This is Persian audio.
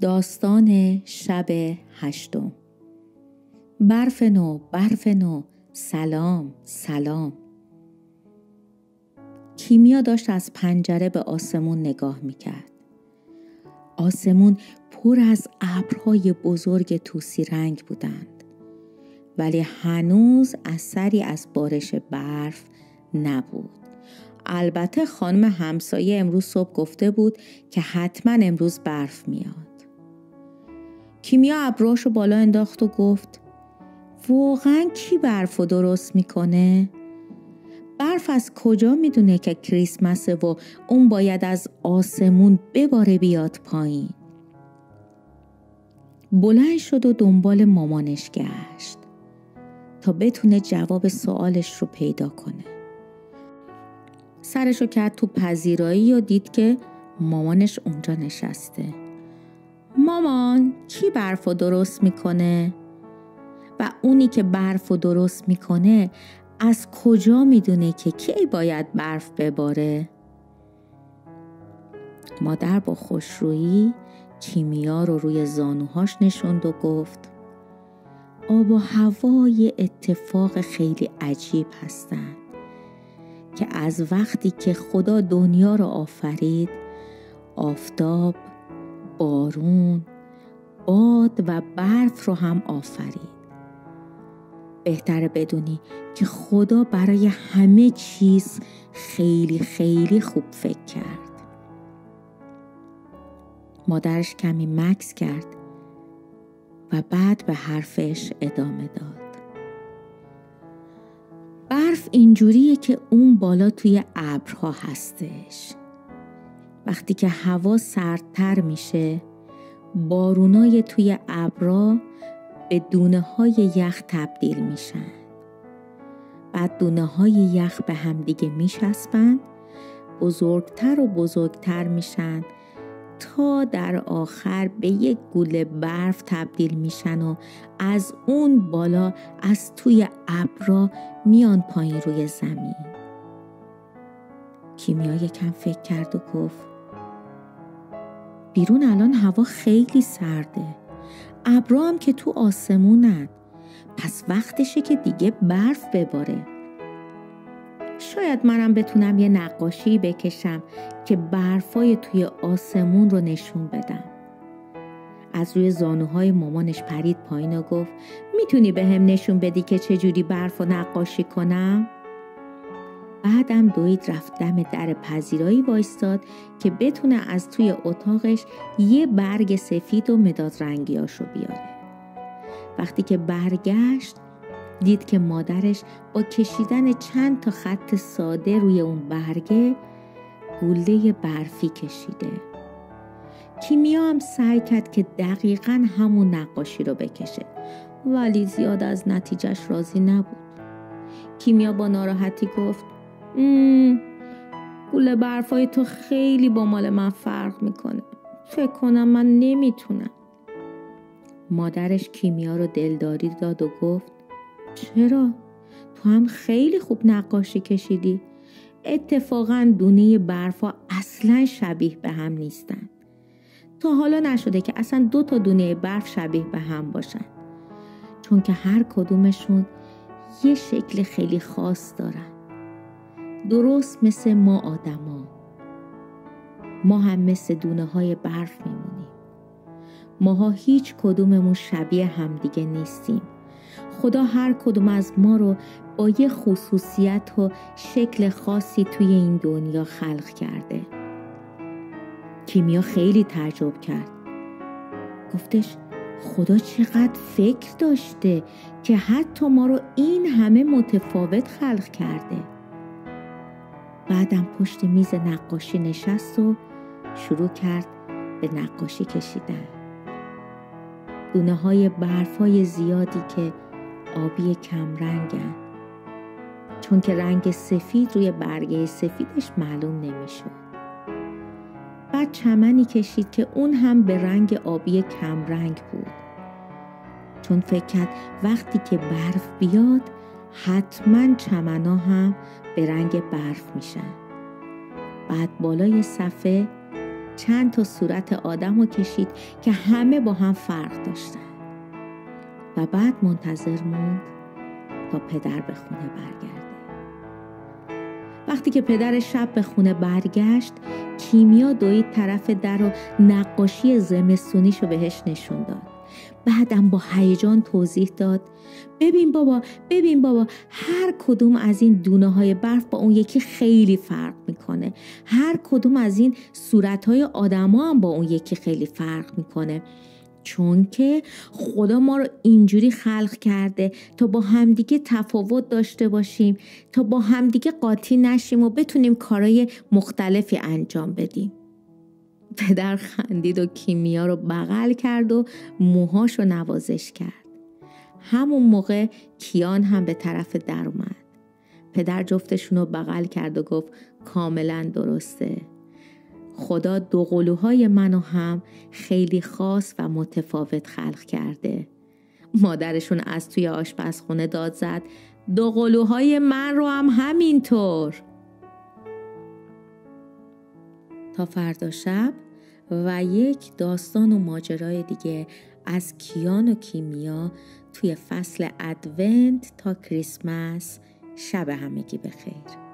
داستان شب هشتم. برف نو برف نو. سلام سلام. کیمیا داشت از پنجره به آسمون نگاه می‌کرد. آسمون پر از ابرهای بزرگ توسی رنگ بودند. ولی هنوز اثری از بارش برف نبود. البته خانم همسایه امروز صبح گفته بود که حتما امروز برف میاد. کیمیا ابراش رو بالا انداخت و گفت واقعا کی برف رو درست می‌کنه؟ برف از کجا می‌دونه که کریسمسه و اون باید از آسمون بباره بیاد پایین؟ بلند شد و دنبال مامانش گشت تا بتونه جواب سوالش رو پیدا کنه. سرشو کرد تو پذیرایی و دید که مامانش اونجا نشسته. مامان کی برف و درست می‌کنه؟ و اونی که برف و درست می‌کنه از کجا می‌دونه که کی باید برف بباره؟ مادر با خوشرویی کیمیا رو روی زانوهاش نشوند و گفت آب و هوا یه اتفاق خیلی عجیب هستن که از وقتی که خدا دنیا رو آفرید آفتاب بارون باد و برف رو هم آفرید. بهتره بدونی که خدا برای همه چیز خیلی خیلی خوب فکر کرد. مادرش کمی مکس کرد و بعد به حرفش ادامه داد. برف اینجوریه که اون بالا توی ابرها هستش. وقتی که هوا سردتر میشه بارونای توی ابرا به دونه های یخ تبدیل میشن. بعد دونه های یخ به همدیگه میشسبن بزرگتر و بزرگتر میشن تا در آخر به یک گوله برف تبدیل میشن و از اون بالا از توی ابرا میان پایین روی زمین. کیمیا یکم فکر کرد و گفت بیرون الان هوا خیلی سرده. ابرا که تو آسمونن. پس وقتشه که دیگه برف بباره. شاید منم بتونم یه نقاشی بکشم که برفای توی آسمون رو نشون بدم. از روی زانوهای مامانش پرید پایین و گفت می‌تونی به هم نشون بدی که چجوری برف و نقاشی کنم؟ بعدم دوید رفت دم در پذیرایی وایستاد که بتونه از توی اتاقش یه برگ سفید و مداد رنگیاشو بیاره. وقتی که برگشت دید که مادرش با کشیدن چند تا خط ساده روی اون برگه گوله برفی کشیده. کیمیا هم سعی کرد که دقیقا همون نقاشی رو بکشه ولی زیاد از نتیجهش راضی نبود. کیمیا با ناراحتی گفت گوله برفای تو خیلی با مال من فرق می‌کنه. فکر کنم من نمی‌تونم. مادرش کیمیا رو دلداری داد و گفت چرا؟ تو هم خیلی خوب نقاشی کشیدی. اتفاقا دونه برفا اصلا شبیه به هم نیستن. تا حالا نشده که اصلا دو تا دونه برف شبیه به هم باشن. چون که هر کدومشون یه شکل خیلی خاص دارن. درست مثل ما آدما. ما هم مثل دونه های برف میمونیم. ماها هیچ کدوممون شبیه همدیگه نیستیم. خدا هر کدوم از ما رو با یه خصوصیت و شکل خاصی توی این دنیا خلق کرده. کیمیا خیلی تعجب کرد. گفتش خدا چقدر فکر داشته که حتی ما رو این همه متفاوت خلق کرده. بعدم پشت میز نقاشی نشست و شروع کرد به نقاشی کشیدن. دونه های برف های زیادی که آبی کم رنگن. چون که رنگ سفید روی برگه سفیدش معلوم نمی‌شد. بعد چمنی کشید که اون هم به رنگ آبی کم رنگ بود. چون فکر کرد وقتی که برف بیاد حتما چمنا هم به رنگ برف میشن. بعد بالای صفحه چند تا صورت آدم رو کشید که همه با هم فرق داشتن. و بعد منتظر موند تا پدر به خونه برگرده. وقتی که پدر شب به خونه برگشت کیمیا دوید طرف در و نقاشی زمستونیش رو بهش نشون داد. بعدم با هیجان توضیح داد. ببین بابا ببین بابا هر کدوم از این دونه های برف با اون یکی خیلی فرق می‌کنه. هر کدوم از این صورت های آدما هم با اون یکی خیلی فرق می‌کنه. چون که خدا ما رو اینجوری خلق کرده تا با همدیگه تفاوت داشته باشیم تا با همدیگه قاطی نشیم و بتونیم کارهای مختلفی انجام بدیم. پدر خندید و کیمیا رو بغل کرد و موهاش رو نوازش کرد. همون موقع کیان هم به طرف در اومد. پدر جفتشون رو بغل کرد و گفت کاملا درسته. خدا دو قلوهای منو هم خیلی خاص و متفاوت خلق کرده. مادرشون از توی آشپزخونه داد زد دو قلوهای من رو هم همینطور. تا فردا شب و یک داستان و ماجرای دیگه از کیان و کیمیا توی فصل ادونت تا کریسمس. شب همگی بخیر.